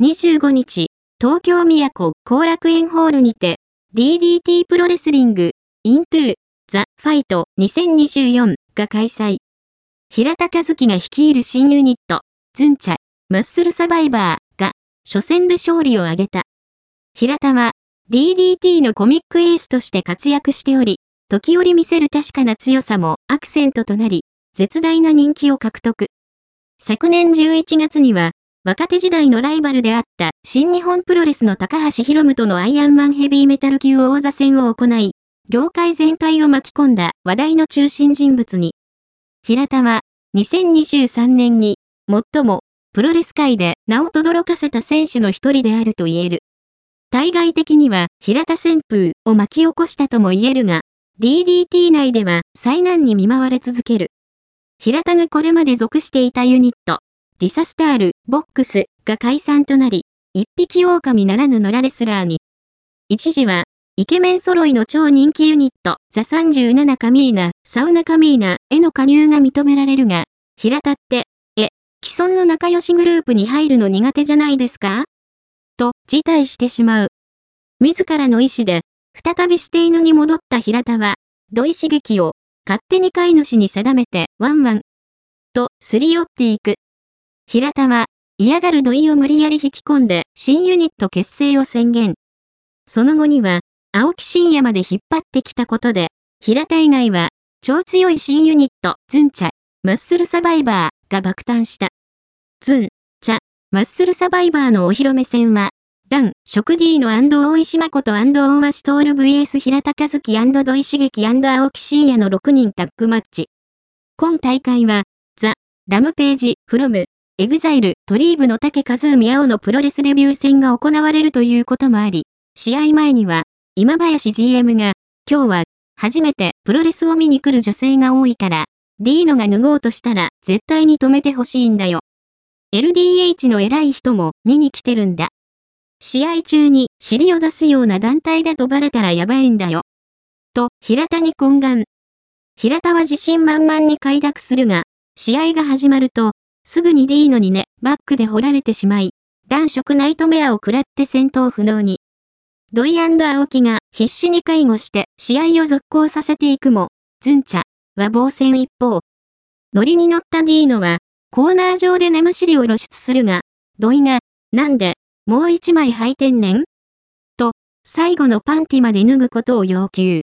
25日、東京都後楽園ホールにて、DDT プロレスリング、イントゥー、ザ・ファイト2024が開催。平田和樹が率いる新ユニット、ズンチャ、マッスルサバイバーが、初戦で勝利を挙げた。平田は、DDT のコミックエースとして活躍しており、時折見せる確かな強さもアクセントとなり、絶大な人気を獲得。昨年11月には、若手時代のライバルであった新日本プロレスの高橋宏夢とのアイアンマンヘビーメタル級王座戦を行い、業界全体を巻き込んだ話題の中心人物に。平田は2023年に最もプロレス界で名を轟かせた選手の一人であると言える。対外的には平田旋風を巻き起こしたとも言えるが、DDT 内では災難に見舞われ続ける。平田がこれまで属していたユニット、ディサスタール、ボックスが解散となり、一匹狼ならぬ野良レスラーに。一時は、イケメン揃いの超人気ユニット、ザ37カミーナ、サウナカミーナへの加入が認められるが、平田って、え、既存の仲良しグループに入るの苦手じゃないですか？と、辞退してしまう。自らの意志で、再び捨て犬に戻った平田は、土井刺激を、勝手に飼い主に定めて、ワンワン。と、すり寄っていく。平田は、嫌がる土井を無理やり引き込んで新ユニット結成を宣言。その後には、青木真也まで引っ張ってきたことで、平田以外は、超強い新ユニット、ズンチャ、マッスルサバイバーが爆誕した。ズン、チャ、マッスルサバイバーのお披露目戦は、ダン、食 D の大石誠と大橋トール VS 平田和樹土井茂樹青木真也の6人タッグマッチ。今大会は、 THE RAMPAGE from EXILE TRIBE の武知海青のプロレスデビュー戦が行われるということもあり、試合前には、今林 GM が、今日は、初めてプロレスを見に来る女性が多いから、ディーノが脱ごうとしたら、絶対に止めてほしいんだよ。LDH の偉い人も見に来てるんだ。試合中に尻を出すような団体だとバレたらやばいんだよ。と、平田に懇願。平田は自信満々に快諾するが、試合が始まると、すぐにディーノにね、バックで掘られてしまい、男色ナイトメアを食らって戦闘不能に。ドイ青木が必死に介護して試合を続行させていくも、ズンチャは防戦一方。ノリに乗ったディーノは、コーナー上で根むしを露出するが、ドイが、なんで、もう一枚履いてんねん？と、最後のパンティまで脱ぐことを要求。